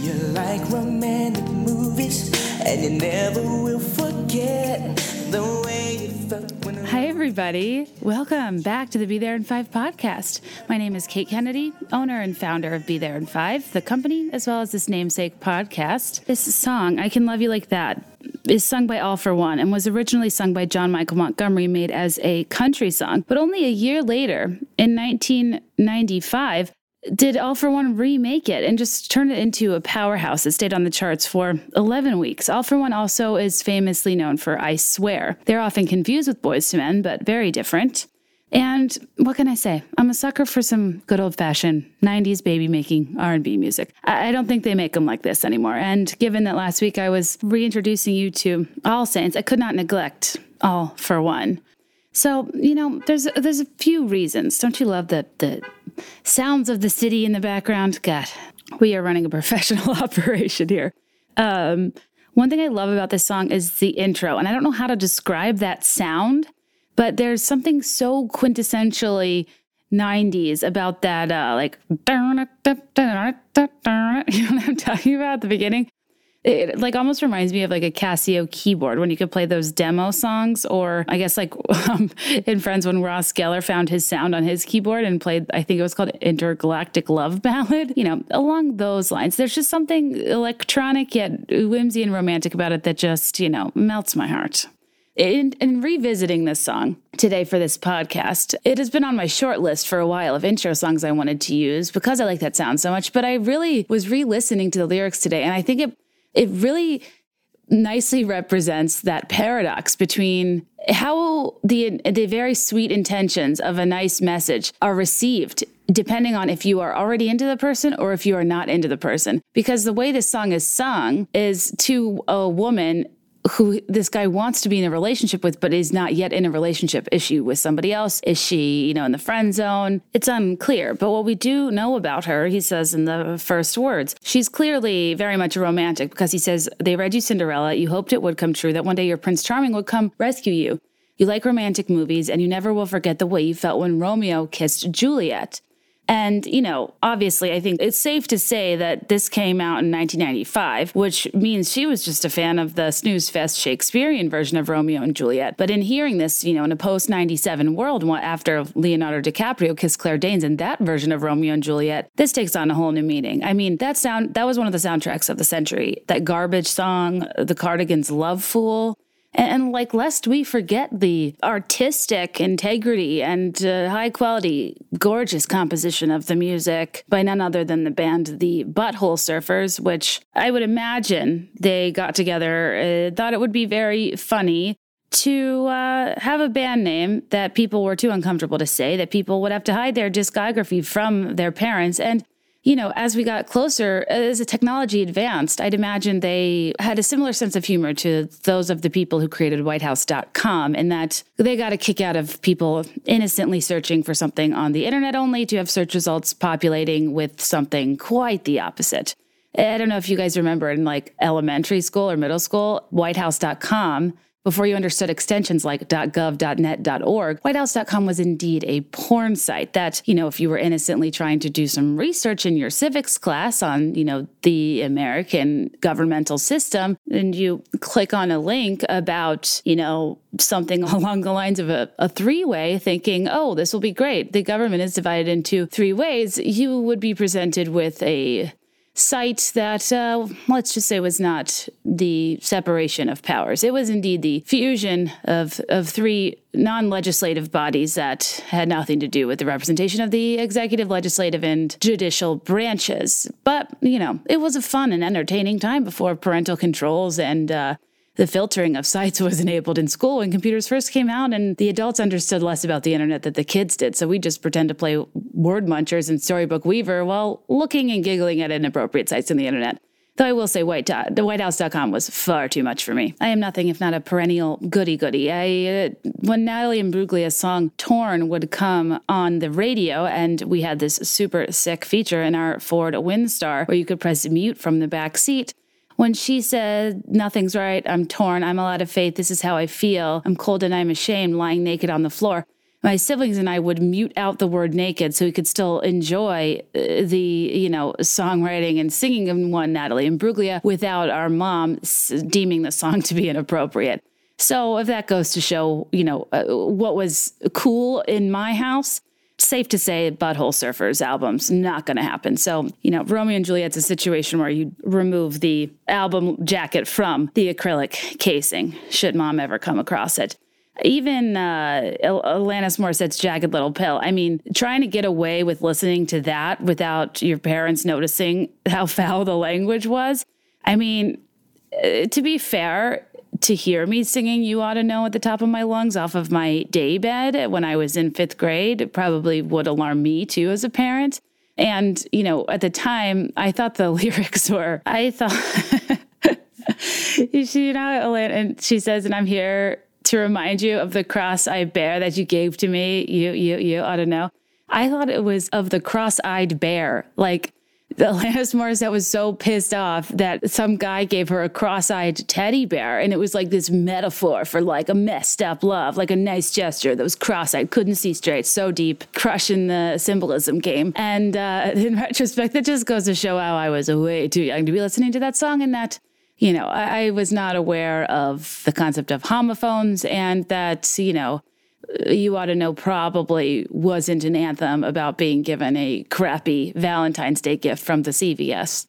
You like romantic movies, and you never will forget the way you felt when. Hi, everybody. Welcome back to the Be There in Five podcast. My name is Kate Kennedy, owner and founder of Be There in Five, the company, as well as this namesake podcast. This song, I Can Love You Like That, is sung by All-4-One and was originally sung by John Michael Montgomery, made as a country song. But only a year later, in 1995, did All-4-One remake it and just turn it into a powerhouse that stayed on the charts for 11 weeks. All-4-One also is famously known for I Swear. They're often confused with Boyz II Men, but very different. And what can I say? I'm a sucker for some good old fashioned 90s baby making R&B music. I, don't think they make them like this anymore. And given that last week I was reintroducing you to All Saints, I could not neglect All-4-One. So, you know, there's there's a few reasons. Don't you love the the sounds of the city in the background? God, we are running a professional operation here. Um, one thing I love about this song is the intro, and I don't know how to describe that sound, but there's something so quintessentially 90s about that, uh, like, you know what I'm talking about at the beginning? It like almost reminds me of like a Casio keyboard when you could play those demo songs, or I guess like um, in Friends when Ross Geller found his sound on his keyboard and played, I think it was called Intergalactic Love Ballad. You know, along those lines, there's just something electronic yet whimsy and romantic about it that just you know melts my heart. In, in, revisiting this song today for this podcast, it has been on my short list for a while of intro songs I wanted to use because I like that sound so much. But I really was re listening to the lyrics today, and I think it it really nicely represents that paradox between how the the very sweet intentions of a nice message are received depending on if you are already into the person or if you are not into the person. Because the way this song is sung is to a woman who this guy wants to be in a relationship with, but is not yet in a relationship. Is she with somebody else? Is she, you know, in the friend zone? It's unclear. But what we do know about her, he says in the first words, she's clearly very much a romantic because he says, They read you Cinderella. You hoped it would come true, that one day your Prince Charming would come rescue you. You like romantic movies, and you never will forget the way you felt when Romeo kissed Juliet. And, you know, obviously, I think it's safe to say that this came out in 1995, which means she was just a fan of the snooze fest Shakespearean version of Romeo and Juliet. But in hearing this, you know, in a post 97 world after Leonardo DiCaprio kissed Claire Danes in that version of Romeo and Juliet, this takes on a whole new meaning. I mean, that sound that was one of the soundtracks of the century. That garbage song, the Cardigans' Lovefool. And, like, lest we forget the artistic integrity and uh, high quality, gorgeous composition of the music by none other than the band The Butthole Surfers, which I would imagine they got together, uh, thought it would be very funny to uh, have a band name that people were too uncomfortable to say, that people would have to hide their discography from their parents. And you know, as we got closer, as the technology advanced, I'd imagine they had a similar sense of humor to those of the people who created whitehouse.com in that they got a kick out of people innocently searching for something on the internet only to have search results populating with something quite the opposite. I don't know if you guys remember in like elementary school or middle school, whitehouse.com before you understood extensions like .gov, .net, .org, whitehouse.com was indeed a porn site that, you know, if you were innocently trying to do some research in your civics class on, you know, the American governmental system, and you click on a link about, you know, something along the lines of a, a three way, thinking, oh, this will be great. The government is divided into three ways. You would be presented with a site that, uh, let's just say, was not the separation of powers. It was indeed the fusion of, of three non legislative bodies that had nothing to do with the representation of the executive, legislative, and judicial branches. But, you know, it was a fun and entertaining time before parental controls and, uh, the filtering of sites was enabled in school when computers first came out and the adults understood less about the internet than the kids did. So we just pretend to play word munchers and storybook weaver while looking and giggling at inappropriate sites on the internet. Though I will say, White, the WhiteHouse.com was far too much for me. I am nothing if not a perennial goody goody. I, uh, when Natalie Imbruglia's song "Torn" would come on the radio, and we had this super sick feature in our Ford Windstar where you could press mute from the back seat when she said, Nothing's right, I'm torn, I'm a lot of faith, this is how I feel, I'm cold and I'm ashamed, lying naked on the floor. my siblings and I would mute out the word naked so we could still enjoy uh, the, you know, songwriting and singing of one Natalie Imbruglia without our mom deeming the song to be inappropriate. So if that goes to show, you know, uh, what was cool in my house, safe to say Butthole Surfers album's not going to happen. So, you know, Romeo and Juliet's a situation where you remove the album jacket from the acrylic casing, should mom ever come across it. Even uh, Alanis Morissette's Jagged Little Pill. I mean, trying to get away with listening to that without your parents noticing how foul the language was. I mean, uh, to be fair, to hear me singing You Ought to Know at the top of my lungs off of my day bed when I was in fifth grade probably would alarm me too as a parent. And, you know, at the time, I thought the lyrics were, I thought, you know, and she says, and I'm here to remind you of the cross I bear that you gave to me. You, you, you ought to know. I thought it was of the cross eyed bear. Like, Alanis Morissette was so pissed off that some guy gave her a cross-eyed teddy bear, and it was like this metaphor for like a messed up love, like a nice gesture that was cross-eyed, couldn't see straight, so deep, crushing the symbolism game. And uh, in retrospect, that just goes to show how I was way too young to be listening to that song, and that you know I, I was not aware of the concept of homophones, and that you know you ought to know probably wasn't an anthem about being given a crappy Valentine's Day gift from the CVS.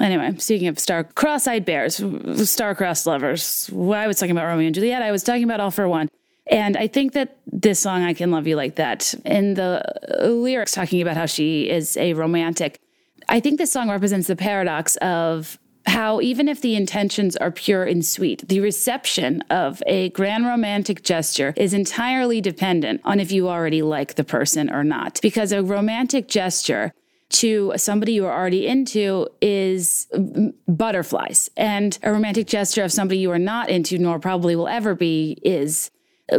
Anyway, speaking of star cross-eyed bears, star-crossed lovers, I was talking about Romeo and Juliet. I was talking about All-4-One. And I think that this song, I Can Love You Like That, in the lyrics talking about how she is a romantic, I think this song represents the paradox of how even if the intentions are pure and sweet, the reception of a grand romantic gesture is entirely dependent on if you already like the person or not. Because a romantic gesture to somebody you are already into is butterflies. And a romantic gesture of somebody you are not into, nor probably will ever be, is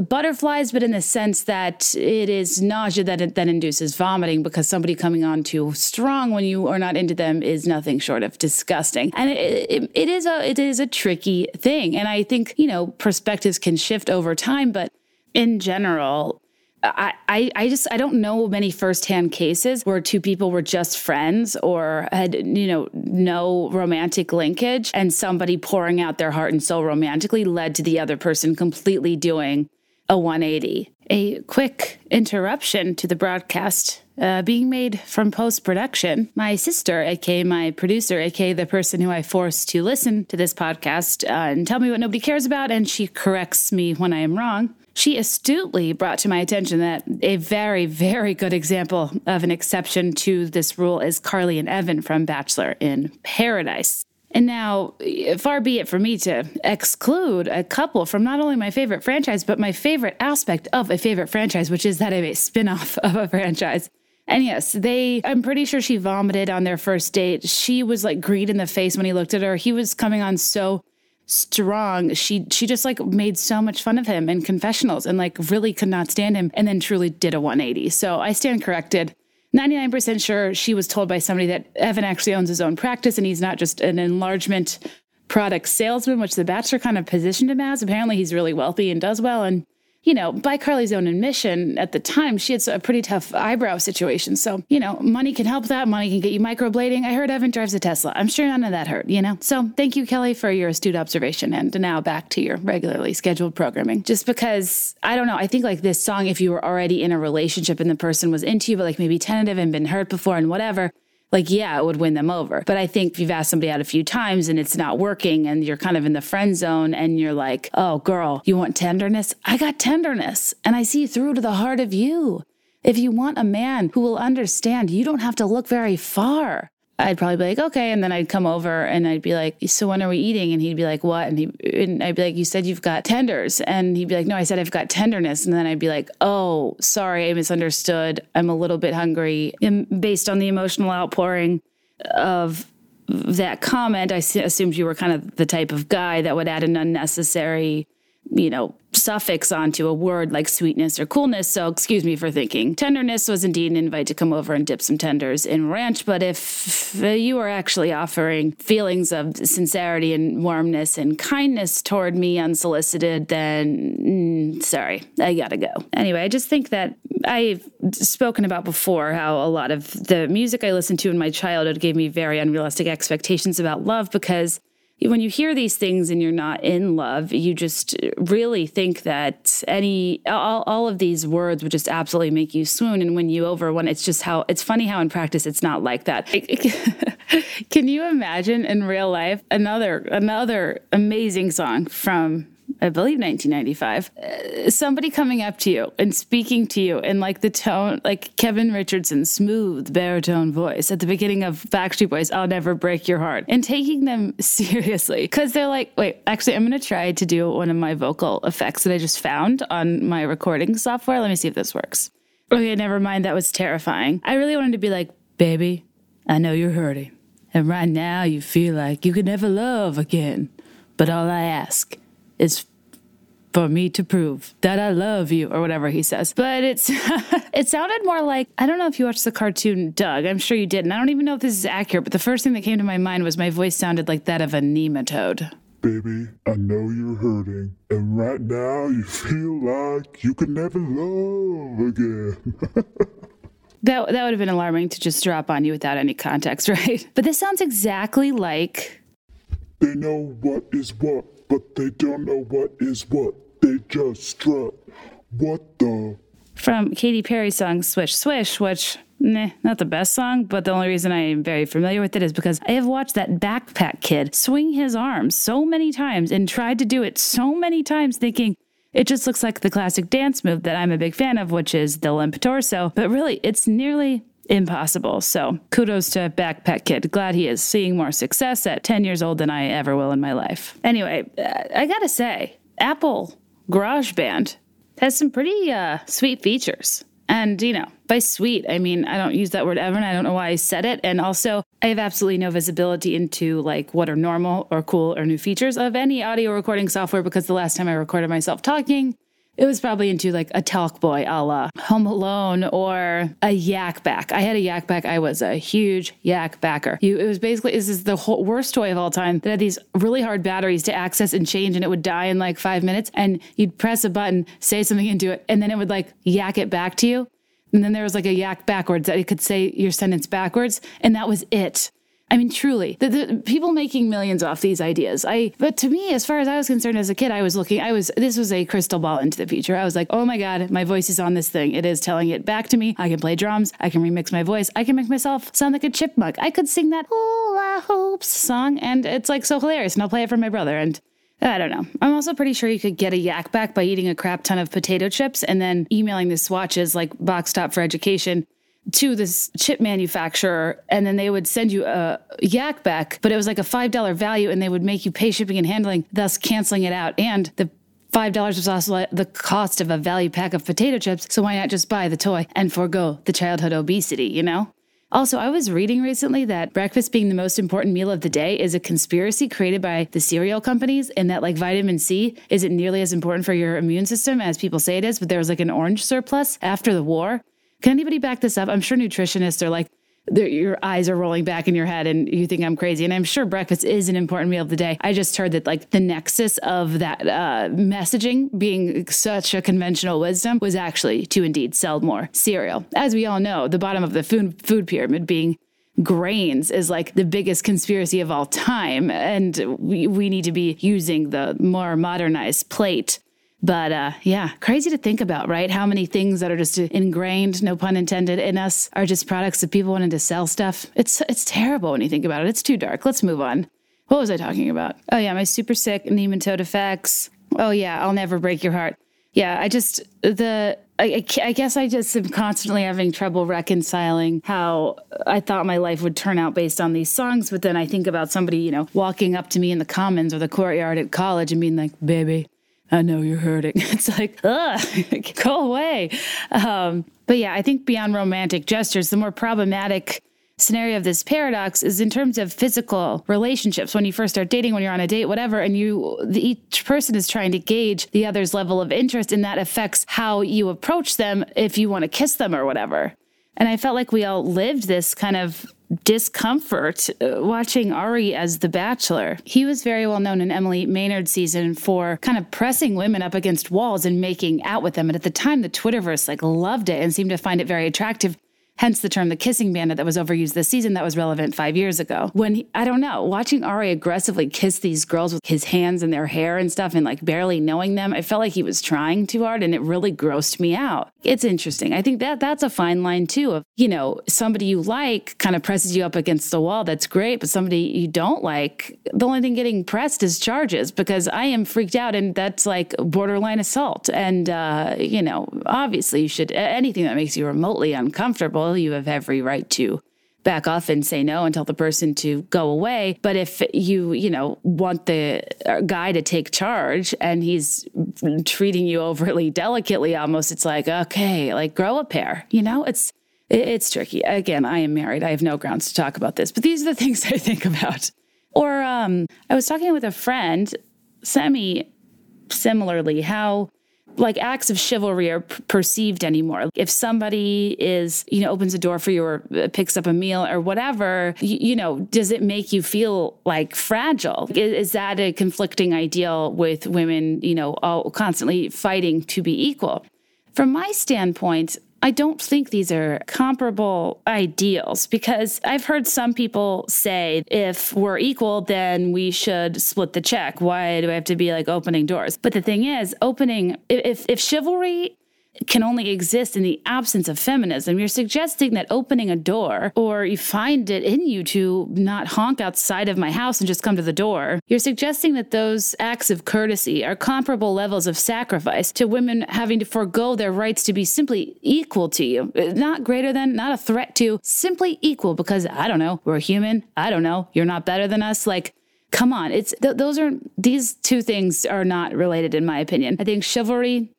butterflies, but in the sense that it is nausea that that induces vomiting because somebody coming on too strong when you are not into them is nothing short of disgusting. And it, it, it is a it is a tricky thing. And I think you know perspectives can shift over time, but in general. I, I, just I don't know many firsthand cases where two people were just friends or had you know no romantic linkage and somebody pouring out their heart and soul romantically led to the other person completely doing a 180. A quick interruption to the broadcast uh, being made from post production. My sister, aka my producer, aka the person who I forced to listen to this podcast uh, and tell me what nobody cares about, and she corrects me when I am wrong. She astutely brought to my attention that a very, very good example of an exception to this rule is Carly and Evan from Bachelor in Paradise. And now, far be it for me to exclude a couple from not only my favorite franchise, but my favorite aspect of a favorite franchise, which is that of a spin off of a franchise. And yes, they, I'm pretty sure she vomited on their first date. She was like green in the face when he looked at her. He was coming on so strong. She, she just like made so much fun of him in confessionals and like really could not stand him and then truly did a 180. So I stand corrected. 99% sure she was told by somebody that Evan actually owns his own practice and he's not just an enlargement product salesman, which the Bachelor kind of positioned him as. Apparently, he's really wealthy and does well. And you know, by Carly's own admission at the time, she had a pretty tough eyebrow situation. So, you know, money can help that. Money can get you microblading. I heard Evan drives a Tesla. I'm sure none of that hurt, you know? So thank you, Kelly, for your astute observation. And now back to your regularly scheduled programming. Just because, I don't know, I think like this song, if you were already in a relationship and the person was into you, but like maybe tentative and been hurt before and whatever, like, yeah, it would win them over. But I think if you've asked somebody out a few times and it's not working and you're kind of in the friend zone and you're like, oh, girl, you want tenderness? I got tenderness and I see through to the heart of you. If you want a man who will understand, you don't have to look very far. I'd probably be like, okay. And then I'd come over and I'd be like, so when are we eating? And he'd be like, what? And, he, and I'd be like, you said you've got tenders. And he'd be like, no, I said I've got tenderness. And then I'd be like, oh, sorry, I misunderstood. I'm a little bit hungry. And based on the emotional outpouring of that comment, I assumed you were kind of the type of guy that would add an unnecessary, you know, suffix onto a word like sweetness or coolness. So excuse me for thinking. Tenderness was indeed an invite to come over and dip some tenders in ranch. But if you are actually offering feelings of sincerity and warmness and kindness toward me unsolicited, then mm, sorry, I gotta go. Anyway, I just think that I've spoken about before how a lot of the music I listened to in my childhood gave me very unrealistic expectations about love because when you hear these things and you're not in love, you just really think that any all, all of these words would just absolutely make you swoon. And win you over when it's just how it's funny how in practice it's not like that. Can you imagine in real life another another amazing song from I believe 1995, uh, somebody coming up to you and speaking to you in like the tone, like Kevin Richardson's smooth baritone voice at the beginning of Backstreet Boys, I'll Never Break Your Heart, and taking them seriously. Because they're like, wait, actually, I'm to try to do one of my vocal effects that I just found on my recording software. Let me see if this works. Okay, never mind. That was terrifying. I really wanted to be like, baby, I know you're hurting. And right now you feel like you could never love again. But all I ask is for me to prove that I love you or whatever he says. But it's it sounded more like I don't know if you watched the cartoon Doug. I'm sure you did. And I don't even know if this is accurate, but the first thing that came to my mind was my voice sounded like that of a nematode. Baby, I know you're hurting, and right now you feel like you can never love again. that that would have been alarming to just drop on you without any context, right? But this sounds exactly like They know what is what but they don't know what is what. They just strut. What the? From Katy Perry's song Swish Swish, which, nah, not the best song, but the only reason I am very familiar with it is because I have watched that backpack kid swing his arms so many times and tried to do it so many times thinking, it just looks like the classic dance move that I'm a big fan of, which is the limp torso. But really, it's nearly impossible. So kudos to Backpack Kid. Glad he is seeing more success at 10 years old than I ever will in my life. Anyway, uh, I gotta say, Apple GarageBand has some pretty uh, sweet features. And, you know, by sweet, I mean, I don't use that word ever, and I don't know why I said it. And also, I have absolutely no visibility into like what are normal or cool or new features of any audio recording software because the last time I recorded myself talking, it was probably into like a Talkboy a la Home Alone or a Yak Bak. I had a Yak Bak. I was a huge Yak Backer. You, it was basically this is the whole, worst toy of all time that had these really hard batteries to access and change, and it would die in like five minutes. And you'd press a button, say something into it, and then it would like yak it back to you. And then there was like a yak backwards that it could say your sentence backwards, and that was it. I mean, truly, the, the, people making millions off these ideas. I, but to me, as far as I was concerned as a kid, I was looking. I was. This was a crystal ball into the future. I was like, oh my god, my voice is on this thing. It is telling it back to me. I can play drums. I can remix my voice. I can make myself sound like a chipmunk. I could sing that "Oh, I hopes" song, and it's like so hilarious. And I'll play it for my brother. And I don't know. I'm also pretty sure you could get a Yak Bak by eating a crap ton of potato chips and then emailing the swatches like Box Top for Education to this chip manufacturer and then they would send you a Yak Bak, but it was like a $5 value and they would make you pay shipping and handling, thus canceling it out. And the $5 was also the cost of a value pack of potato chips. So why not just buy the toy and forego the childhood obesity, you know? Also, I was reading recently that breakfast being the most important meal of the day is a conspiracy created by the cereal companies, and that like vitamin C isn't nearly as important for your immune system as people say it is. But there was like an orange surplus after the war. Can anybody back this up? I'm sure nutritionists are like, your eyes are rolling back in your head and you think I'm crazy. And I'm sure breakfast is an important meal of the day. I just heard that like the nexus of that uh, messaging being such a conventional wisdom was actually to indeed sell more cereal. As we all know, the bottom of the food, food pyramid being grains is like the biggest conspiracy of all time. And we, we need to be using the more modernized plate but uh, yeah, crazy to think about, right? How many things that are just ingrained, no pun intended, in us are just products of people wanting to sell stuff. It's it's terrible when you think about it. It's too dark. Let's move on. What was I talking about? Oh yeah, my super sick nematode effects. Oh yeah, I'll never break your heart. Yeah, I just the I, I, guess I just am constantly having trouble reconciling how I thought my life would turn out based on these songs. But then I think about somebody, you know, walking up to me in the commons or the courtyard at college and being like, baby, I know you're hurting. It's like, ugh, go away. Um, but yeah, I think beyond romantic gestures, the more problematic scenario of this paradox is in terms of physical relationships when you first start dating when you're on a date whatever and you the, each person is trying to gauge the other's level of interest and that affects how you approach them if you want to kiss them or whatever and i felt like we all lived this kind of discomfort uh, watching Arie as the bachelor. He was very well known in Emily Maynard's season for kind of pressing women up against walls and making out with them. And at the time, the Twitterverse like loved it and seemed to find it very attractive. Hence the term the kissing bandit that was overused this season that was relevant five years ago. When he, I don't know, watching Arie aggressively kiss these girls with his hands in their hair and stuff and like barely knowing them, I felt like he was trying too hard and it really grossed me out. It's interesting. I think that that's a fine line too of, you know, somebody you like kind of presses you up against the wall. That's great. But somebody you don't like, the only thing getting pressed is charges because I am freaked out and that's like borderline assault. And, uh, you know, obviously you should, anything that makes you remotely uncomfortable you have every right to back off and say no and tell the person to go away. But if you, you know, want the uh, guy to take charge and he's treating you overly delicately, almost, it's like, okay, like grow a pair, you know, it's, it's tricky. Again, I am married. I have no grounds to talk about this, but these are the things I think about. Or um, I was talking with a friend, semi similarly, how like acts of chivalry are p- perceived anymore. If somebody is, you know, opens a door for you or uh, picks up a meal or whatever, you, you know, does it make you feel like fragile? Is, is, that a conflicting ideal with women, you know, all constantly fighting to be equal? From my standpoint, I don't think these are comparable ideals because I've heard some people say if we're equal, then we should split the check. Why do I have to be like opening doors? But the thing is, opening, if, if chivalry can only exist in the absence of feminism. You're suggesting that opening a door, or you find it in you to not honk outside of my house and just come to the door, you're suggesting that those acts of courtesy are comparable levels of sacrifice to women having to forego their rights to be simply equal to you. Uh, not greater than, not a threat to, simply equal because I don't know, we're human. I don't know, you're not better than us. Like, come on it's th- those are these two things are not related in my opinion i think chivalry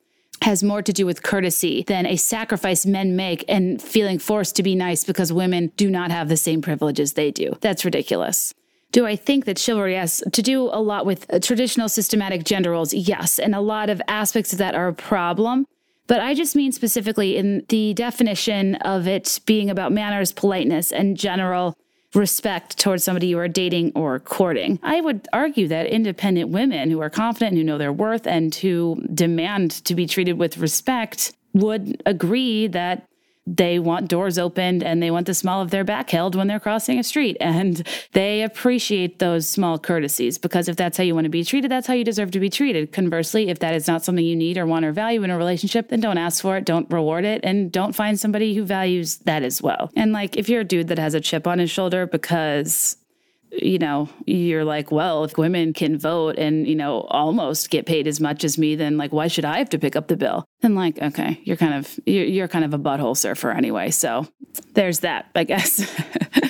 has more to do with courtesy than a sacrifice men make and feeling forced to be nice because women do not have the same privileges they do. That's ridiculous. Do I think that chivalry has to do a lot with uh, traditional systematic gender roles? Yes. And a lot of aspects of that are a problem. But I just mean specifically in the definition of it being about manners, politeness, and general respect towards somebody you are dating or courting. I would argue that independent women who are confident, who know their worth, and who demand to be treated with respect would agree that they want doors opened and they want the smell of their back held when they're crossing a street. And they appreciate those small courtesies because if that's how you want to be treated, that's how you deserve to be treated. Conversely, if that is not something you need or want or value in a relationship, then don't ask for it, don't reward it, and don't find somebody who values that as well. And like if you're a dude that has a chip on his shoulder because you know, you're like, well, if women can vote and, you know, almost get paid as much as me, then like, why should I have to pick up the bill? And like, okay, you're kind of, you're, kind of a butthole surfer anyway. So there's that, I guess.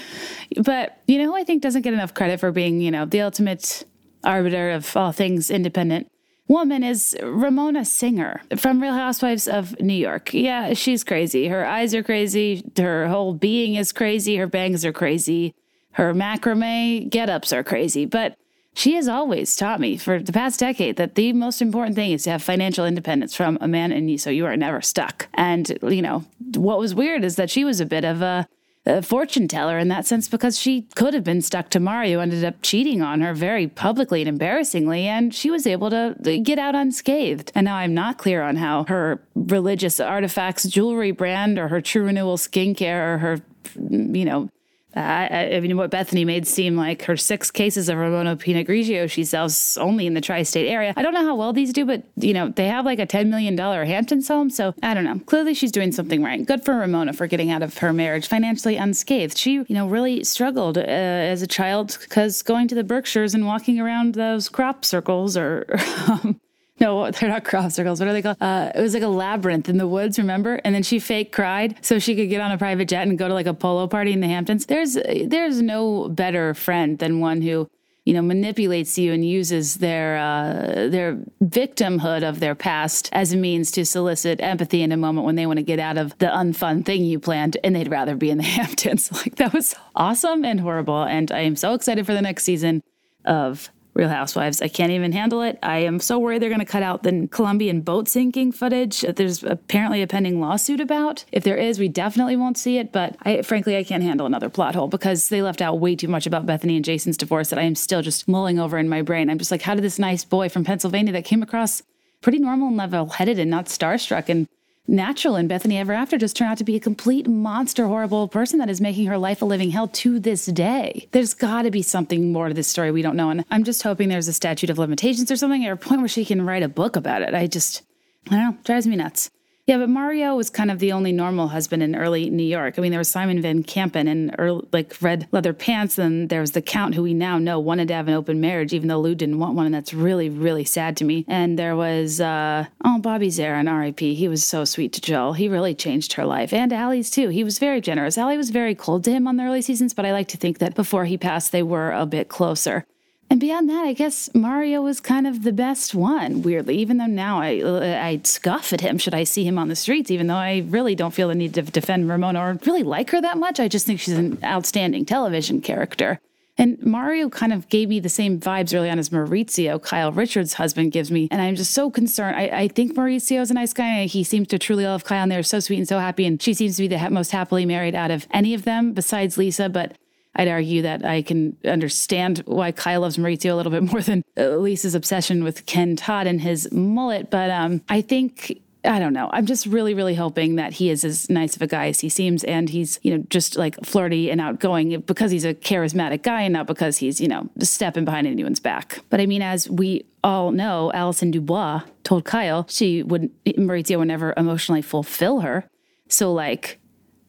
but, you know, who I think doesn't get enough credit for being, you know, the ultimate arbiter of all things independent woman is Ramona Singer from Real Housewives of New York. Yeah, she's crazy. Her eyes are crazy. Her whole being is crazy. Her bangs are crazy. Her macrame get ups are crazy, but she has always taught me for the past decade that the most important thing is to have financial independence from a man and you so you are never stuck. And, you know, what was weird is that she was a bit of a, a fortune teller in that sense because she could have been stuck to Mario, ended up cheating on her very publicly and embarrassingly, and she was able to get out unscathed. And now I'm not clear on how her religious artifacts, jewelry brand, or her True Renewal skincare, or her, you know, I, I, mean, what Bethany made seem like her six cases of Ramona Pinot Grigio she sells only in the tri-state area. I don't know how well these do, but you know they have like a ten million dollar Hamptons home, so I don't know. Clearly, she's doing something right. Good for Ramona for getting out of her marriage financially unscathed. She, you know, really struggled uh, as a child because going to the Berkshires and walking around those crop circles or um, no, they're not crop circles. What are they called? Uh, it was like a labyrinth in the woods, remember? And then she fake cried so she could get on a private jet and go to like a polo party in the Hamptons. There's there's no better friend than one who you know, manipulates you and uses their uh, their victimhood of their past as a means to solicit empathy in a moment when they want to get out of the unfun thing you planned and they'd rather be in the Hamptons. Like that was awesome and horrible. And I am so excited for the next season of Real Housewives. I can't even handle it. I am so worried they're going to cut out the Colombian boat sinking footage that there's apparently a pending lawsuit about. If there is, we definitely won't see it. But I, frankly, I can't handle another plot hole because they left out way too much about Bethany and Jason's divorce that I am still just mulling over in my brain. I'm just like, how did this nice boy from Pennsylvania that came across pretty normal and level headed and not starstruck and natural in Bethany Ever After just turned out to be a complete monster, horrible person that is making her life a living hell to this day. There's got to be something more to this story we don't know. And I'm just hoping there's a statute of limitations or something or a point where she can write a book about it. I just, I don't know, drives me nuts. Yeah, but Mario was kind of the only normal husband in early New York. I mean, there was Simon Van Kempen in early, like red leather pants, and there was the Count, who we now know wanted to have an open marriage, even though Lou didn't want one, and that's really, really sad to me. And there was uh, oh Bobby Zarin, R.I.P. He was so sweet to Jill. He really changed her life, and Ally's too. He was very generous. Ally was very cold to him on the early seasons, but I like to think that before he passed, they were a bit closer. And beyond that, I guess Mario was kind of the best one, weirdly, even though now I, uh, I scoff at him should I see him on the streets, even though I really don't feel the need to defend Ramona or really like her that much. I just think she's an outstanding television character. And Mario kind of gave me the same vibes early on as Mauricio, Kyle Richards' husband, gives me. And I'm just so concerned. I, I think Mauricio's a nice guy. He seems to truly love Kyle, and they're so sweet and so happy. And she seems to be the most happily married out of any of them besides Lisa. But I'd argue that I can understand why Kyle loves Mauricio a little bit more than Lisa's obsession with Ken Todd and his mullet. But um, I think I don't know. I'm just really, really hoping that he is as nice of a guy as he seems, and he's, you know, just like flirty and outgoing because he's a charismatic guy and not because he's, you know, stepping behind anyone's back. But I mean, as we all know, Allison DuBois told Kyle she would Mauricio would never emotionally fulfill her. So like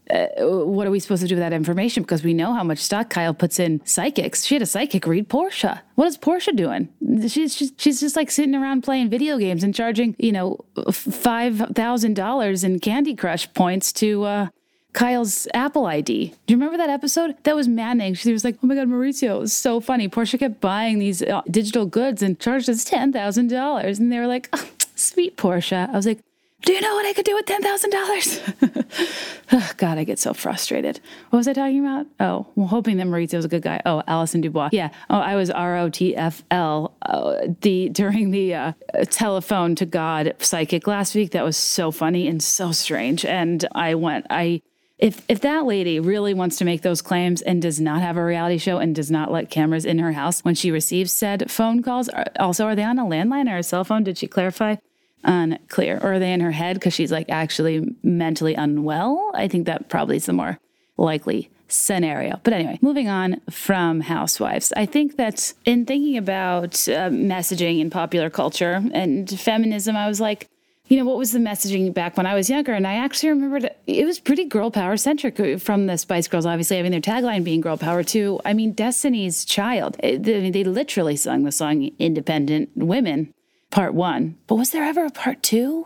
uh, what are we supposed to do with that information? Because we know how much stock Kyle puts in psychics. She had a psychic read Portia. What is Portia doing? She's just, she's just like sitting around playing video games and charging, you know, five thousand dollars in Candy Crush points to uh, Kyle's Apple ID. Do you remember that episode? That was maddening. She was like, "Oh my God, Mauricio, it was so funny." Portia kept buying these uh, digital goods and charged us ten thousand dollars, and they were like, oh, "Sweet Portia." I was like do you know what I could do with $10,000? God, I get so frustrated. What was I talking about? Oh, well, hoping that Mauricio was a good guy. Oh, Allison DuBois. Yeah. Oh, I was R O T F L uh, the during the uh, telephone to God psychic last week. That was so funny and so strange. And I went, I, if if that lady really wants to make those claims and does not have a reality show and does not let cameras in her house when she receives said phone calls, also are they on a landline or a cell phone? Did she clarify? Unclear. Or are they in her head because she's like actually mentally unwell? I think that probably is the more likely scenario. But anyway, moving on from housewives, I think that in thinking about uh, messaging in popular culture and feminism, I was like, you know, what was the messaging back when I was younger? And I actually remembered it was pretty girl power centric uh, from the Spice Girls, obviously having their tagline being girl power too. I mean, Destiny's Child. They, they literally sung the song Independent Women part one. But was there ever a part two?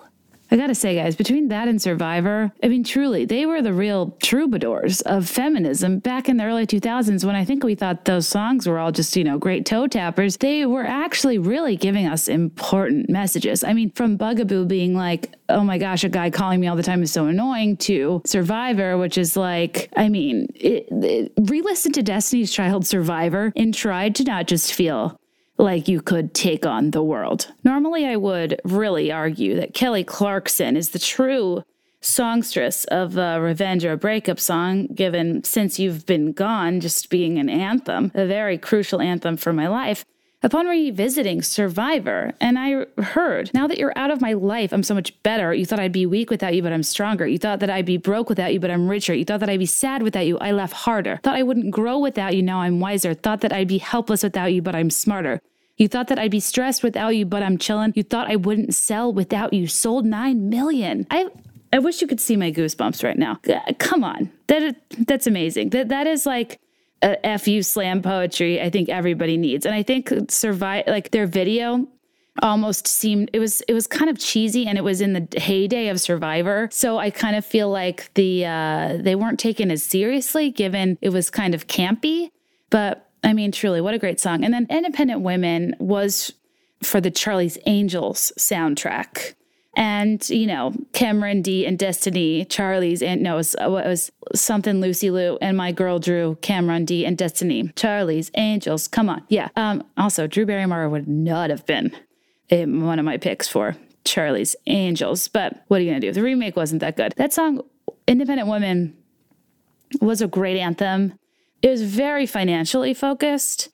I gotta say, guys, between that and Survivor, I mean, truly, they were the real troubadours of feminism back in the early 2000s when I think we thought those songs were all just, you know, great toe tappers. They were actually really giving us important messages. I mean, from Bug a Boo being like, oh my gosh, a guy calling me all the time is so annoying, to Survivor, which is like, I mean, re listen to Destiny's Child Survivor and tried to not just feel like you could take on the world. Normally, I would really argue that Kelly Clarkson is the true songstress of a revenge or a breakup song, given Since You've Been Gone just being an anthem, a very crucial anthem for my life. Upon revisiting Survivor, and I heard, now that you're out of my life, I'm so much better. You thought I'd be weak without you, but I'm stronger. You thought that I'd be broke without you, but I'm richer. You thought that I'd be sad without you, I laugh harder. Thought I wouldn't grow without you, now I'm wiser. Thought that I'd be helpless without you, but I'm smarter. You thought that I'd be stressed without you, but I'm chilling. You thought I wouldn't sell without you. Sold 9 million. I I wish you could see my goosebumps right now. Come on. That that's amazing. That that is like a fu slam poetry I think everybody needs. And I think survive like their video almost seemed it was it was kind of cheesy and it was in the heyday of survivor so i kind of feel like the uh they weren't taken as seriously given it was kind of campy but I mean, truly, what a great song. And then Independent Women was for the Charlie's Angels soundtrack. And, you know, Cameron D and Destiny, Charlie's, and no, it was, it was something Lucy Liu and my girl Drew, Cameron D and Destiny, Charlie's Angels. Come on. Yeah. Um, also, Drew Barrymore would not have been one of my picks for Charlie's Angels. But what are you to do? The remake wasn't that good. That song, Independent Women, was a great anthem. It was very financially focused.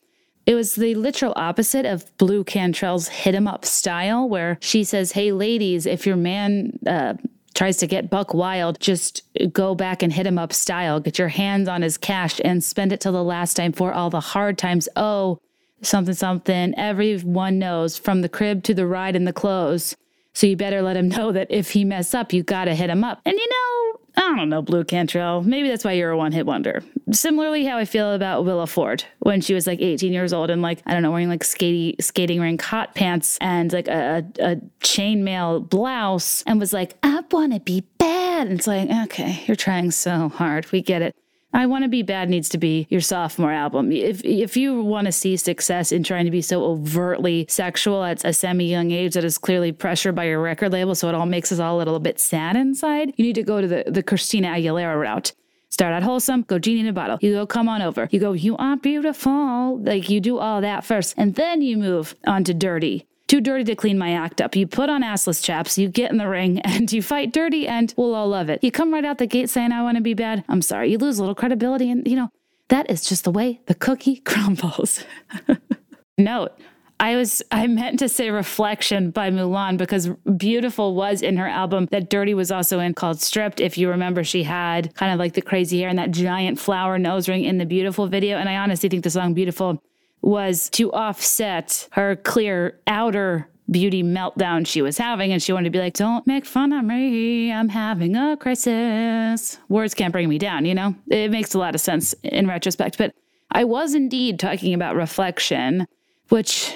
It was the literal opposite of Blu Cantrell's hit 'em up style, where she says, Hey, ladies, if your man uh, tries to get buck wild, just go back and hit him up style. Get your hands on his cash and spend it till the last time for all the hard times. Oh, something, something. Everyone knows from the crib to the ride and the clothes. So you better let him know that if he mess up, you gotta hit him up. And you know, I don't know, Blu Cantrell. Maybe that's why you're a one hit wonder. Similarly, how I feel about Willa Ford when she was like 18 years old and like, I don't know, wearing like skating, skating rink hot pants and like a, a chainmail blouse and was like, I want to be bad. And it's like, okay, you're trying so hard. We get it. I Want to Be Bad needs to be your sophomore album. If if you want to see success in trying to be so overtly sexual at a semi young age that is clearly pressured by your record label, so it all makes us all a little bit sad inside, you need to go to the, the Christina Aguilera route. Start out wholesome, go genie in a bottle. You go, come on over. You go, you are beautiful. Like you do all that first. And then you move on to dirty too dirty to clean my act up. You put on assless chaps, you get in the ring, and you fight dirty, and we'll all love it. You come right out the gate saying, I want to be bad. I'm sorry, you lose a little credibility, and you know, that is just the way the cookie crumbles. Note, I was I meant to say Reflection by Mulan because Beautiful was in her album that Dirty was also in called Stripped. If you remember, she had kind of like the crazy hair and that giant flower nose ring in the Beautiful video. And I honestly think the song Beautiful was to offset her clear outer beauty meltdown she was having. And she wanted to be like, don't make fun of me. I'm having a crisis. Words can't bring me down, you know? It makes a lot of sense in retrospect. But I was indeed talking about reflection, which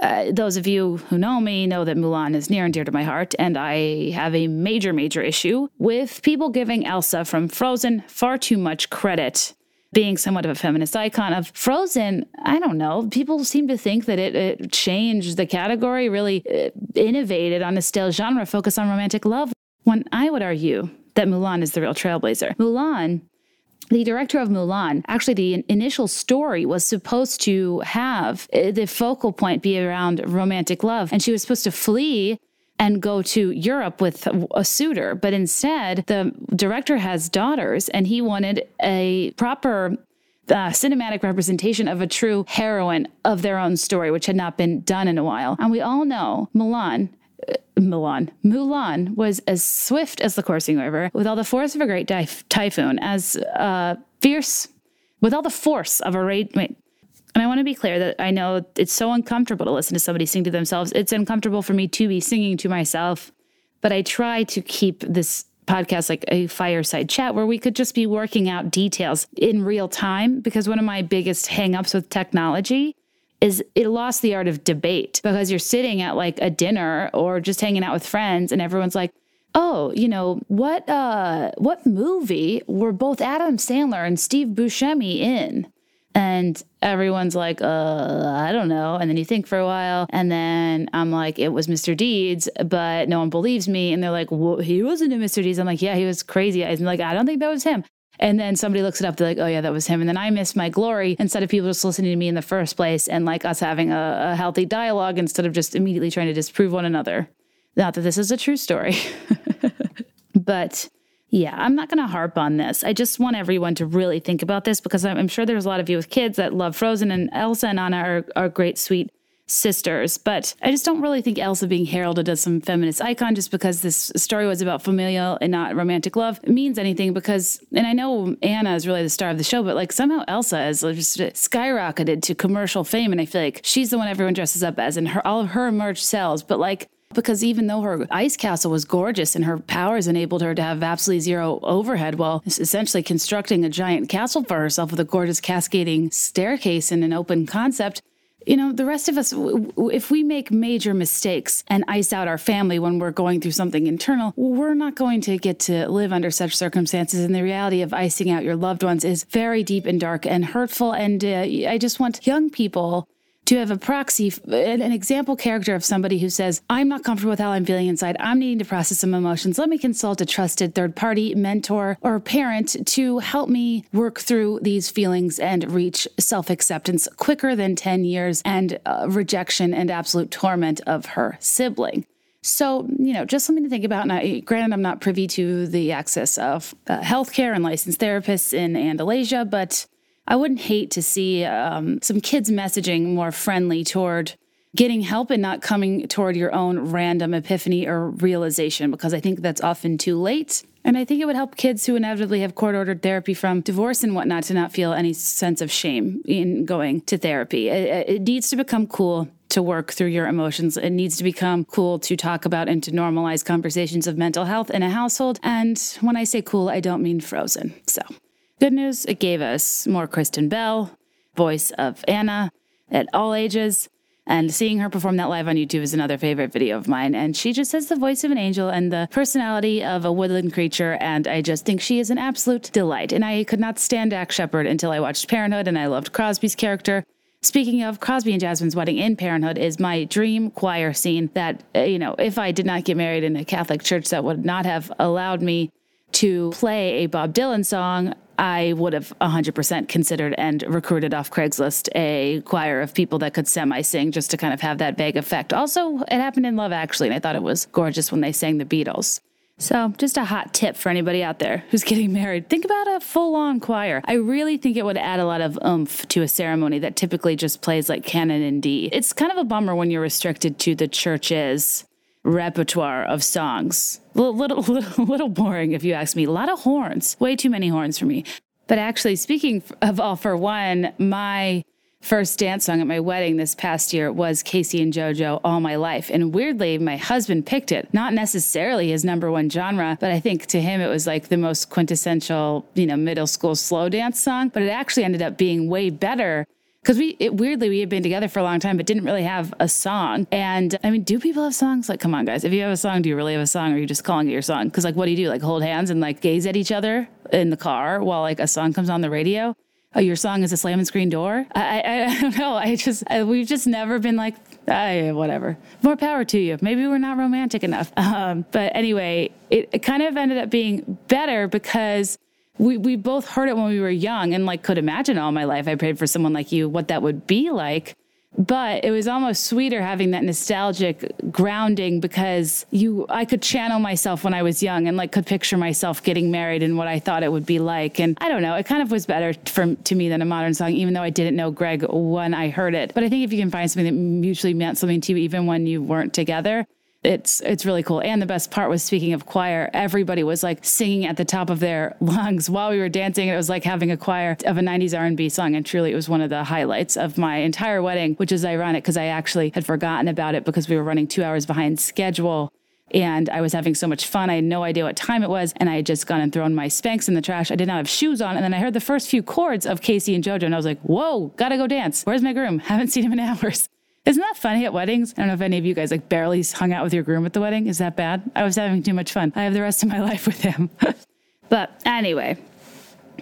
uh, those of you who know me know that Mulan is near and dear to my heart, and I have a major, major issue with people giving Elsa from Frozen far too much credit being somewhat of a feminist icon of Frozen, I don't know. People seem to think that it, it changed the category, really uh, innovated on a stale genre, focus on romantic love. When I would argue that Mulan is the real trailblazer. Mulan the director of Mulan, actually, the initial story was supposed to have uh, the focal point be around romantic love. And she was supposed to flee and go to Europe with a suitor. But instead, the director has daughters and he wanted a proper uh, cinematic representation of a true heroine of their own story, which had not been done in a while. And we all know Mulan. Uh, Mulan. Mulan was as swift as the coursing river, with all the force of a great typhoon, as uh, fierce, with all the force of a ra- wait, and I want to be clear that I know it's so uncomfortable to listen to somebody sing to themselves. It's uncomfortable for me to be singing to myself, but I try to keep this podcast like a fireside chat where we could just be working out details in real time because one of my biggest hangups with technology is it lost the art of debate because you're sitting at like a dinner or just hanging out with friends and everyone's like oh, you know, what uh what movie were both Adam Sandler and Steve Buscemi in? And everyone's like, uh, I don't know. And then you think for a while. And then I'm like, it was Mr. Deeds, but no one believes me. And they're like, well, he wasn't Mr. Deeds. I'm like, yeah, he was crazy. I'm like, I don't think that was him. And then somebody looks it up, they're like, oh, yeah, that was him. And then I miss my glory instead of people just listening to me in the first place and like us having a, a healthy dialogue instead of just immediately trying to disprove one another. Not that this is a true story. but yeah, I'm not going to harp on this. I just want everyone to really think about this because I'm, sure there's a lot of you with kids that love Frozen and Elsa and Anna are, are great, sweet sisters. But I just don't really think Elsa being heralded as some feminist icon just because this story was about familial and not romantic love means anything because, and I know Anna is really the star of the show, but like somehow Elsa has just skyrocketed to commercial fame. And I feel like she's the one everyone dresses up as and her, all of her merch sells. But like, because even though her ice castle was gorgeous and her powers enabled her to have absolutely zero overhead while essentially constructing a giant castle for herself with a gorgeous cascading staircase and an open concept, you know, the rest of us, if we make major mistakes and ice out our family when we're going through something internal, we're not going to get to live under such circumstances. And the reality of icing out your loved ones is very deep and dark and hurtful. And uh, I just want young people to have a proxy, an example character of somebody who says, I'm not comfortable with how I'm feeling inside. I'm needing to process some emotions. Let me consult a trusted third party, mentor, or parent to help me work through these feelings and reach self acceptance quicker than 10 years and uh, rejection and absolute torment of her sibling. So, you know, just something to think about. And I, granted, I'm not privy to the access of uh, healthcare and licensed therapists in Andalasia, but I wouldn't hate to see um, some kids messaging more friendly toward getting help and not coming toward your own random epiphany or realization because I think that's often too late. And I think it would help kids who inevitably have court ordered therapy from divorce and whatnot to not feel any sense of shame in going to therapy. It, it needs to become cool to work through your emotions. It needs to become cool to talk about and to normalize conversations of mental health in a household. And when I say cool, I don't mean frozen. So. Good news, it gave us more Kristen Bell, voice of Anna at all ages. And seeing her perform that live on YouTube is another favorite video of mine. And she just has the voice of an angel and the personality of a woodland creature. And I just think she is an absolute delight. And I could not stand Dax Shepard until I watched Parenthood and I loved Crosby's character. Speaking of Crosby and Jasmine's wedding in Parenthood is my dream choir scene that, uh, you know, if I did not get married in a Catholic church, that would not have allowed me to play a Bob Dylan song, I would have 100% considered and recruited off Craigslist a choir of people that could semi sing just to kind of have that vague effect. Also, it happened in Love Actually, and I thought it was gorgeous when they sang the Beatles. So, just a hot tip for anybody out there who's getting married. Think about a full on choir. I really think it would add a lot of oomph to a ceremony that typically just plays like canon in D. It's kind of a bummer when you're restricted to the church's repertoire of songs. Little, little, little boring, if you ask me. A lot of horns, way too many horns for me. But actually, speaking of all for one, my first dance song at my wedding this past year was K-Ci and JoJo All My Life. And weirdly, my husband picked it. Not necessarily his number one genre, but I think to him it was like the most quintessential, you know, middle school slow dance song. But it actually ended up being way better because we it, weirdly we had been together for a long time but didn't really have a song. And i mean do people have songs? Like come on guys. If you have a song do you really have a song or are you just calling it your song? Because like what do you do? Like hold hands and like gaze at each other in the car while like a song comes on the radio? Oh your song is a slamming screen door? I i, I don't know. I just I, we've just never been like ah, whatever. More power to you. Maybe we're not romantic enough. Um, but anyway it, it kind of ended up being better because we, we both heard it when we were young and like could imagine all my life I prayed for someone like you, what that would be like. But it was almost sweeter having that nostalgic grounding because you I could channel myself when I was young and like could picture myself getting married and what I thought it would be like. And I don't know, it kind of was better for to me than a modern song, even though I didn't know Greg when I heard it. But I think if you can find something that mutually meant something to you even when you weren't together, it's it's really cool. And the best part was speaking of choir, everybody was like singing at the top of their lungs while we were dancing. It was like having a choir of a 90s R&B song and truly it was one of the highlights of my entire wedding, which is ironic because I actually had forgotten about it because we were running 2 hours behind schedule and I was having so much fun. I had no idea what time it was, and I had just gone and thrown my Spanx in the trash. I did not have shoes on, and then I heard the first few chords of K-Ci and JoJo, and I was like, "Whoa, gotta go dance! Where's my groom? Haven't seen him in hours." Isn't that funny at weddings? I don't know if any of you guys like barely hung out with your groom at the wedding. Is that bad? I was having too much fun. I have the rest of my life with him. but anyway,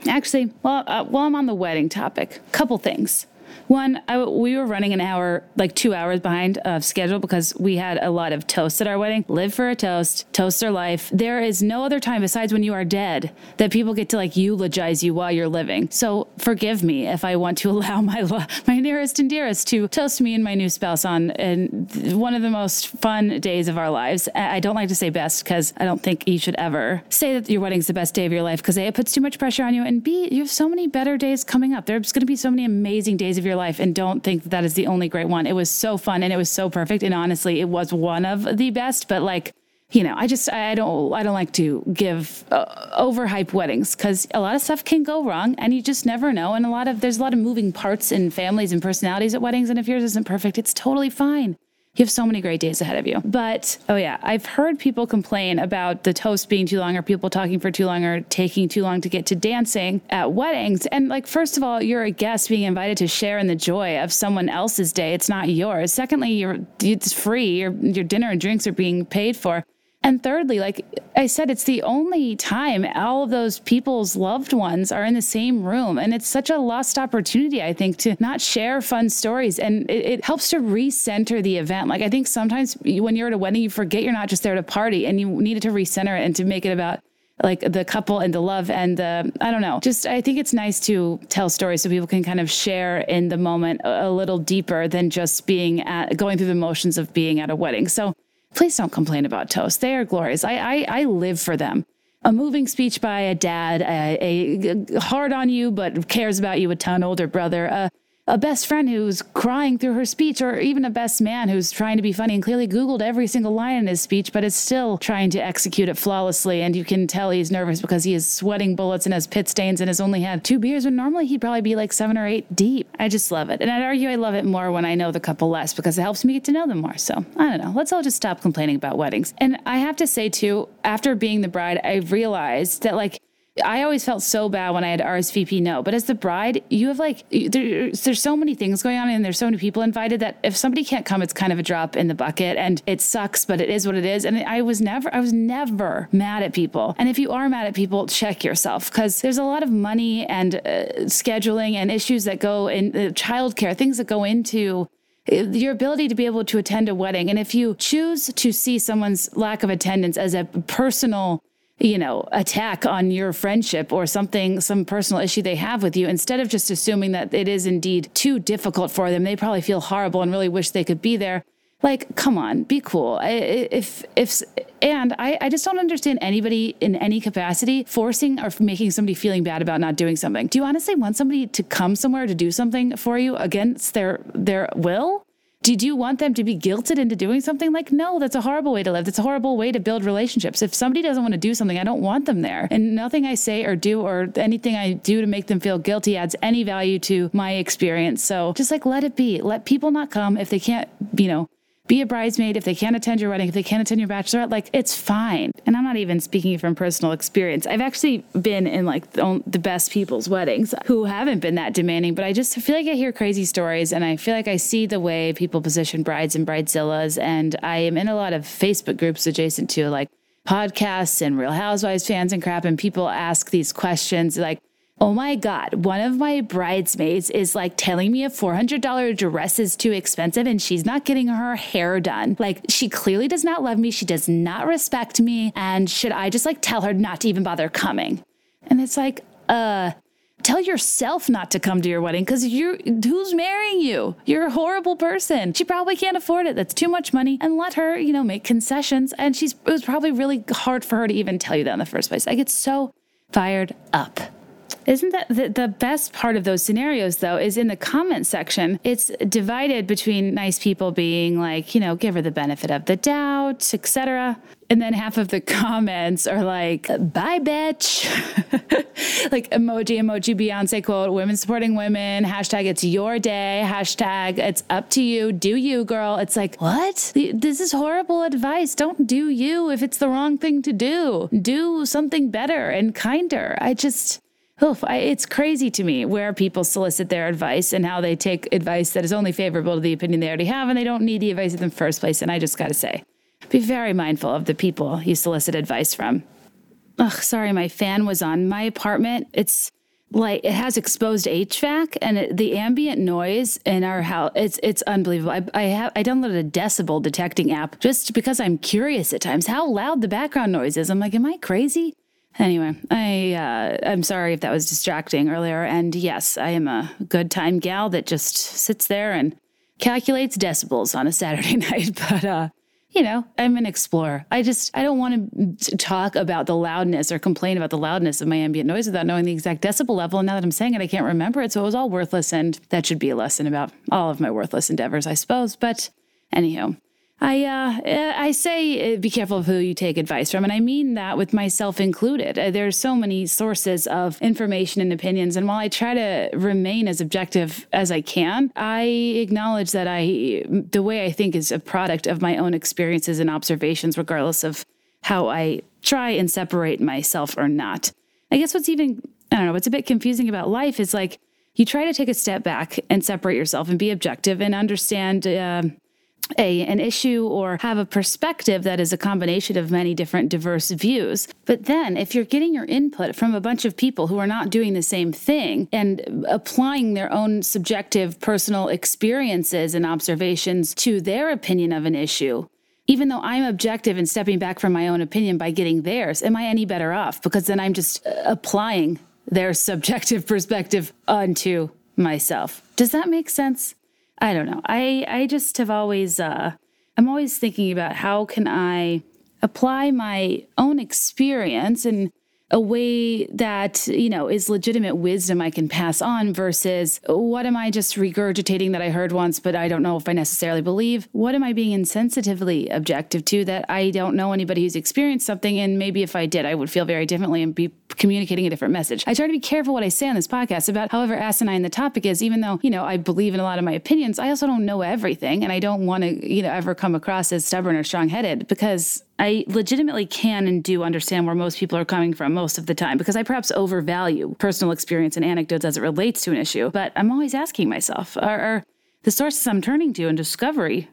actually, well, uh, while I'm on the wedding topic, couple things. One, I, we were running an hour, like two hours behind of schedule because we had a lot of toasts at our wedding. Live for a toast, toast their life. There is no other time besides when you are dead that people get to like eulogize you while you're living. So forgive me if I want to allow my my nearest and dearest to toast me and my new spouse on one of the most fun days of our lives. I don't like to say best because I don't think you should ever say that your wedding's the best day of your life because A, it puts too much pressure on you, and B, you have so many better days coming up. There's going to be so many amazing days of your life and don't think that, that is the only great one. It was so fun and it was so perfect. And honestly, it was one of the best, but like, you know, I just I don't I don't like to give uh, overhype weddings because a lot of stuff can go wrong and you just never know. And a lot of there's a lot of moving parts in families and personalities at weddings. And if yours isn't perfect, it's totally fine. You have so many great days ahead of you. But oh yeah, I've heard people complain about the toast being too long or people talking for too long or taking too long to get to dancing at weddings. And like first of all, you're a guest being invited to share in the joy of someone else's day. It's not yours. Secondly, you're it's free. Your your dinner and drinks are being paid for. And thirdly, like I said, it's the only time all of those people's loved ones are in the same room. And it's such a lost opportunity, I think, to not share fun stories. And it, it helps to recenter the event. Like I think sometimes when you're at a wedding, you forget you're not just there to party and you needed to recenter it and to make it about like the couple and the love and the I don't know. Just I think it's nice to tell stories so people can kind of share in the moment a, a little deeper than just being at going through the motions of being at a wedding. So please don't complain about toast. They are glorious. I, I, I live for them. A moving speech by a dad, a, a hard on you but cares about you a ton older brother, a a best friend who's crying through her speech, or even a best man who's trying to be funny and clearly Googled every single line in his speech, but is still trying to execute it flawlessly. And you can tell he's nervous because he is sweating bullets and has pit stains and has only had two beers when normally he'd probably be like seven or eight deep. I just love it. And I'd argue I love it more when I know the couple less because it helps me get to know them more. So I don't know. Let's all just stop complaining about weddings. And I have to say, too, after being the bride, I realized that like, I always felt so bad when I had RSVP no, but as the bride, you have like there's so many things going on and there's so many people invited that if somebody can't come, it's kind of a drop in the bucket and it sucks, but it is what it is. And I was never I was never mad at people. And if you are mad at people, check yourself because there's a lot of money and uh, scheduling and issues that go in uh, childcare, things that go into uh, your ability to be able to attend a wedding. And if you choose to see someone's lack of attendance as a personal you know, attack on your friendship or something, some personal issue they have with you, instead of just assuming that it is indeed too difficult for them, they probably feel horrible and really wish they could be there. Like, come on, be cool. If, if, and I, I just don't understand anybody in any capacity forcing or making somebody feeling bad about not doing something. Do you honestly want somebody to come somewhere to do something for you against their, their will? Did you want them to be guilted into doing something? Like, no, that's a horrible way to live. That's a horrible way to build relationships. If somebody doesn't want to do something, I don't want them there. And nothing I say or do or anything I do to make them feel guilty adds any value to my experience. So just like let it be. Let people not come if they can't, you know, be a bridesmaid if they can't attend your wedding, if they can't attend your bachelorette, like it's fine. And I'm not even speaking from personal experience. I've actually been in like the best people's weddings who haven't been that demanding, but I just feel like I hear crazy stories and I feel like I see the way people position brides and bridezillas. And I am in a lot of Facebook groups adjacent to like podcasts and Real Housewives fans and crap. And people ask these questions like, Oh my God, one of my bridesmaids is like telling me a $400 dress is too expensive and she's not getting her hair done. Like, she clearly does not love me. She does not respect me. And should I just like tell her not to even bother coming? And it's like, uh, tell yourself not to come to your wedding because you're who's marrying you you're a horrible person she probably can't afford it that's too much money and let her you know make concessions and she's it was probably really hard for her to even tell you that in the first place i get so fired up isn't that the, the best part of those scenarios, though, is in the comment section? It's divided between nice people being like, you know, give her the benefit of the doubt, etc. And then half of the comments are like, bye, bitch. like emoji, emoji, Beyonce quote, women supporting women, hashtag it's your day, hashtag it's up to you, do you, girl. It's like, what? This is horrible advice. Don't do you if it's the wrong thing to do. Do something better and kinder. I just, oof, I, it's crazy to me where people solicit their advice and how they take advice that is only favorable to the opinion they already have and they don't need the advice in the first place. And I just got to say, be very mindful of the people you solicit advice from. Ugh, sorry, my fan was on. My apartment, it's like it has exposed HVAC and it, the ambient noise in our house it's it's unbelievable. I, I have I downloaded a decibel detecting app just because I'm curious at times how loud the background noise is. I'm like, am I crazy? Anyway, I uh, I'm sorry if that was distracting earlier. And yes, I am a good time gal that just sits there and calculates decibels on a Saturday night. But uh, you know, I'm an explorer. I just I don't want to talk about the loudness or complain about the loudness of my ambient noise without knowing the exact decibel level. And now that I'm saying it, I can't remember it. So it was all worthless. And that should be a lesson about all of my worthless endeavors, I suppose. But anywho, I uh, eh, I say eh, be careful of who you take advice from, and I mean that with myself included. Uh, There's so many sources of information and opinions, and while I try to remain as objective as I can, I acknowledge that I the way I think is a product of my own experiences and observations, regardless of how I try and separate myself or not. I guess what's even I don't know what's a bit confusing about life is like you try to take a step back and separate yourself and be objective and understand. Uh, a an issue or have a perspective that is a combination of many different diverse views. But then if you're getting your input from a bunch of people who are not doing the same thing and applying their own subjective personal experiences and observations to their opinion of an issue, even though I'm objective and stepping back from my own opinion by getting theirs, am I any better off? Because then I'm just uh, applying their subjective perspective onto myself. Does that make sense? I don't know. I I just have always uh I'm always thinking about how can I apply my own experience and a way that, you know, is legitimate wisdom I can pass on versus what am I just regurgitating that I heard once, but I don't know if I necessarily believe? What am I being insensitively objective to that I don't know anybody who's experienced something? And maybe if I did, I would feel very differently and be communicating a different message. I try to be careful what I say on this podcast about however asinine the topic is, even though, you know, I believe in a lot of my opinions, I also don't know everything. And I don't want to, you know, ever come across as stubborn or strong headed because I legitimately can and do understand where most people are coming from most of the time because I perhaps overvalue personal experience and anecdotes as it relates to an issue. But I'm always asking myself are, are the sources I'm turning to in discovery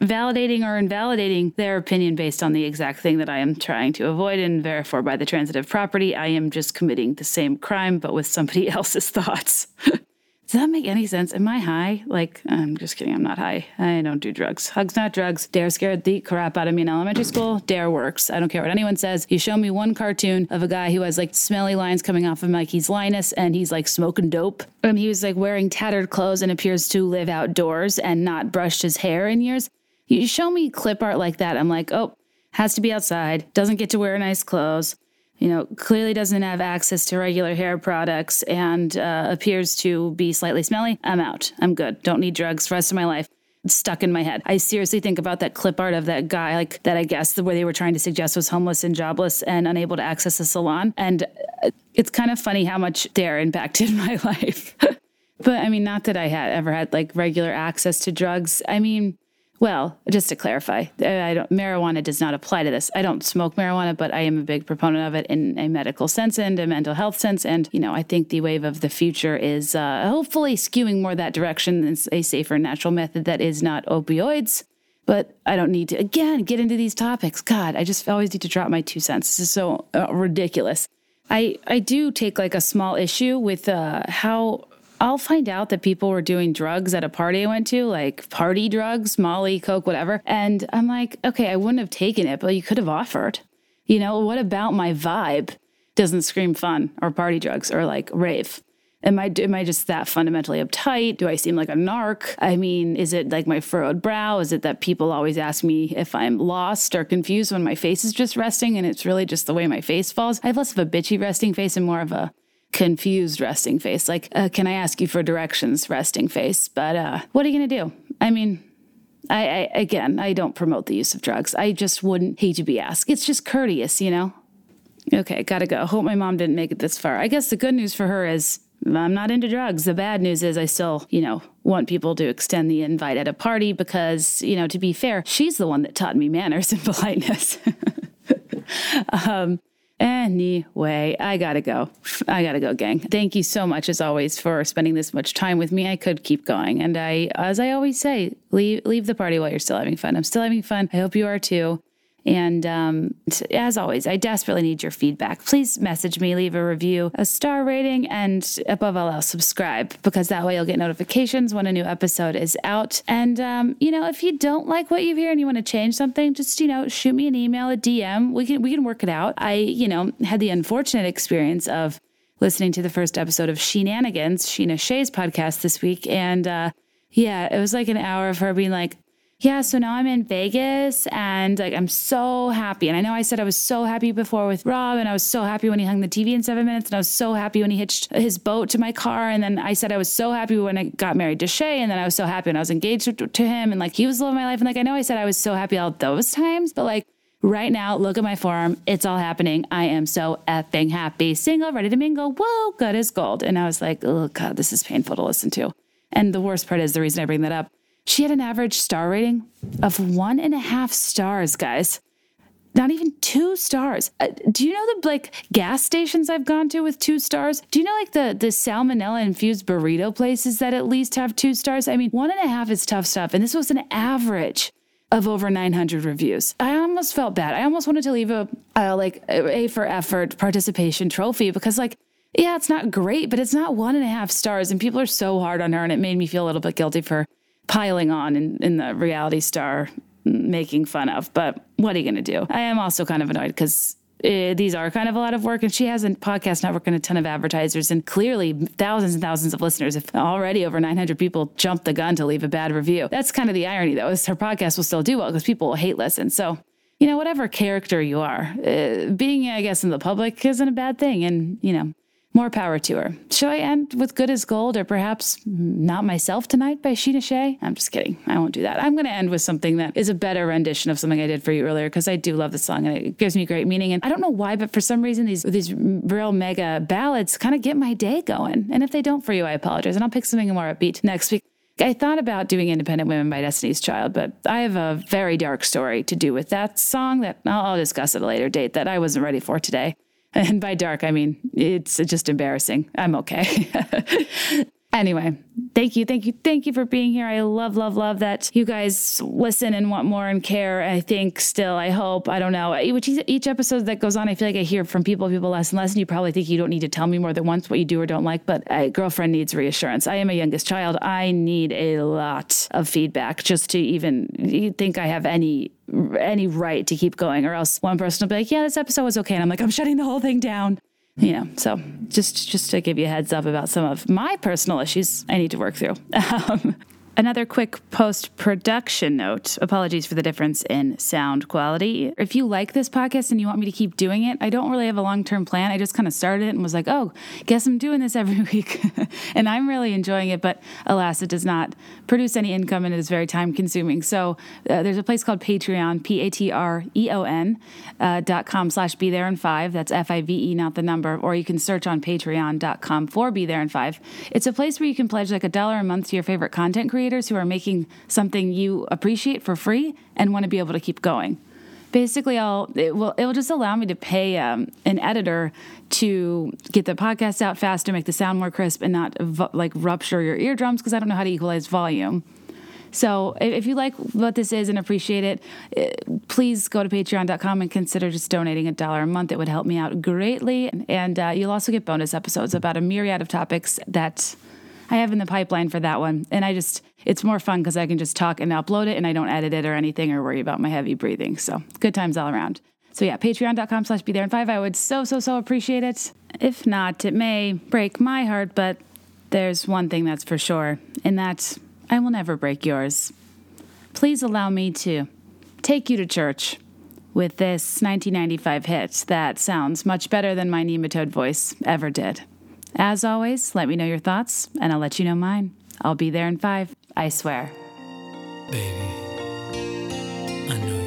validating or invalidating their opinion based on the exact thing that I am trying to avoid, and therefore, by the transitive property, I am just committing the same crime but with somebody else's thoughts. Does that make any sense? Am I high? Like, I'm just kidding. I'm not high. I don't do drugs. Hugs, not drugs. Dare scared the crap out of me in elementary school. Dare works. I don't care what anyone says. You show me one cartoon of a guy who has like smelly lines coming off of him, like he's Linus and he's like smoking dope. And he was like wearing tattered clothes and appears to live outdoors and not brushed his hair in years. You show me clip art like that. I'm like, oh, has to be outside, doesn't get to wear nice clothes you know, clearly doesn't have access to regular hair products and uh, appears to be slightly smelly, I'm out. I'm good. Don't need drugs for the rest of my life. It's stuck in my head. I seriously think about that clip art of that guy, like that I guess the way they were trying to suggest was homeless and jobless and unable to access a salon. And uh, it's kind of funny how much dare impacted my life. but I mean, not that I had ever had like regular access to drugs. I mean, well, just to clarify, marijuana does not apply to this. I don't smoke marijuana, but I am a big proponent of it in a medical sense and a mental health sense. And, you know, I think the wave of the future is uh, hopefully skewing more that direction than a safer natural method that is not opioids. But I don't need to, again, get into these topics. God, I just always need to drop my two cents. This is so uh, ridiculous. I, I do take like a small issue with uh, how I'll find out that people were doing drugs at a party I went to, like party drugs, Molly, Coke, whatever. And I'm like, okay, I wouldn't have taken it, but you could have offered. You know, what about my vibe doesn't scream fun or party drugs or like rave? Am I am I just that fundamentally uptight? Do I seem like a narc? I mean, is it like my furrowed brow? Is it that people always ask me if I'm lost or confused when my face is just resting and it's really just the way my face falls? I have less of a bitchy resting face and more of a confused resting face. Like, uh, can I ask you for directions resting face? But uh, what are you going to do? I mean, I, I, again, I don't promote the use of drugs. I just wouldn't hate to be asked. It's just courteous, you know? Okay, gotta go. Hope my mom didn't make it this far. I guess the good news for her is I'm not into drugs. The bad news is I still, you know, want people to extend the invite at a party because, you know, to be fair, she's the one that taught me manners and politeness. um, Anyway, I gotta go. I gotta go, gang. Thank you so much, as always, for spending this much time with me. I could keep going, and I, as I always say, leave leave the party while you're still having fun. I'm still having fun. I hope you are too. And um, as always, I desperately need your feedback. Please message me, leave a review, a star rating, and above all else, subscribe because that way you'll get notifications when a new episode is out. And, um, you know, if you don't like what you hear and you want to change something, just, you know, shoot me an email, a DM. We can, we can work it out. I, you know, had the unfortunate experience of listening to the first episode of Scheananigans, Scheana Shay's podcast this week. And, uh, yeah, it was like an hour of her being like, yeah, so now I'm in Vegas and like I'm so happy. And I know I said I was so happy before with Rob and I was so happy when he hung the TV in seven minutes and I was so happy when he hitched his boat to my car. And then I said I was so happy when I got married to Shay and then I was so happy when I was engaged to, him and like he was the love of my life. And like I know I said I was so happy all those times, but like right now, look at my forum. It's all happening. I am so effing happy. Single, ready to mingle. Whoa, good as gold. And I was like, oh God, this is painful to listen to. And the worst part is the reason I bring that up she had an average star rating of one and a half stars, guys. Not even two stars. Uh, do you know the like gas stations I've gone to with two stars? Do you know like the the salmonella infused burrito places that at least have two stars? I mean, one and a half is tough stuff, and this was an average of over 900 reviews. I almost felt bad. I almost wanted to leave a uh, like a for effort participation trophy because like yeah, it's not great, but it's not one and a half stars, and people are so hard on her, and it made me feel a little bit guilty for piling on in, in the reality star making fun of. But what are you going to do? I am also kind of annoyed because uh, these are kind of a lot of work, and she has a podcast network and a ton of advertisers, and clearly thousands and thousands of listeners. If already over 900 people jumped the gun to leave a bad review, that's kind of the irony, though, is her podcast will still do well because people will hate listen. So, you know, whatever character you are, uh, being, I guess, in the public isn't a bad thing, and you know, more power to her. Shall I end with Good as Gold or perhaps Not Myself Tonight by Scheana Shay? I'm just kidding. I won't do that. I'm going to end with something that is a better rendition of something I did for you earlier because I do love the song and it gives me great meaning. And I don't know why, but for some reason, these, these real mega ballads kind of get my day going. And if they don't for you, I apologize. And I'll pick something more upbeat next week. I thought about doing Independent Women by Destiny's Child, but I have a very dark story to do with that song that I'll, I'll discuss at a later date that I wasn't ready for today. And by dark, I mean it's just embarrassing. I'm okay. Anyway, thank you, thank you, thank you for being here. I love, love, love that you guys listen and want more and care. I think still, I hope, I don't know. Each, each episode that goes on, I feel like I hear from people, people less and less. And you probably think you don't need to tell me more than once what you do or don't like, but a girlfriend needs reassurance. I am a youngest child. I need a lot of feedback just to even think I have any any right to keep going, or else one person will be like, "Yeah, this episode was okay," and I'm like, "I'm shutting the whole thing down." You know so just just to give you a heads up about some of my personal issues i need to work through. Um, Another quick post production note apologies for the difference in sound quality. If you like this podcast and you want me to keep doing it, I don't really have a long term plan. I just kind of started it and was like, oh, guess I'm doing this every week. and I'm really enjoying it, but alas, it does not produce any income and it is very time consuming. So uh, there's a place called Patreon, P A T R E O N uh, dot com slash be there in five. That's F I V E, not the number. Or you can search on patreon.com for be there in five. It's a place where you can pledge like a dollar a month to your favorite content creator creators who are making something you appreciate for free and want to be able to keep going. Basically, I'll it will it will just allow me to pay um, an editor to get the podcast out faster, make the sound more crisp, and not like rupture your eardrums because I don't know how to equalize volume. So if you like what this is and appreciate it, eh, please go to patreon.com and consider just donating a dollar a month. It would help me out greatly. And uh, you'll also get bonus episodes about a myriad of topics that I have in the pipeline for that one. And I just, it's more fun because I can just talk and upload it and I don't edit it or anything or worry about my heavy breathing. So good times all around. So yeah, patreon.com slash be there in five. I would so, so, so appreciate it. If not, it may break my heart, but there's one thing that's for sure, and that I will never break yours. Please allow me to take you to church with this 1995 hit that sounds much better than my nematode voice ever did. As always, let me know your thoughts, and I'll let you know mine. I'll be there in five, I swear. Baby, I know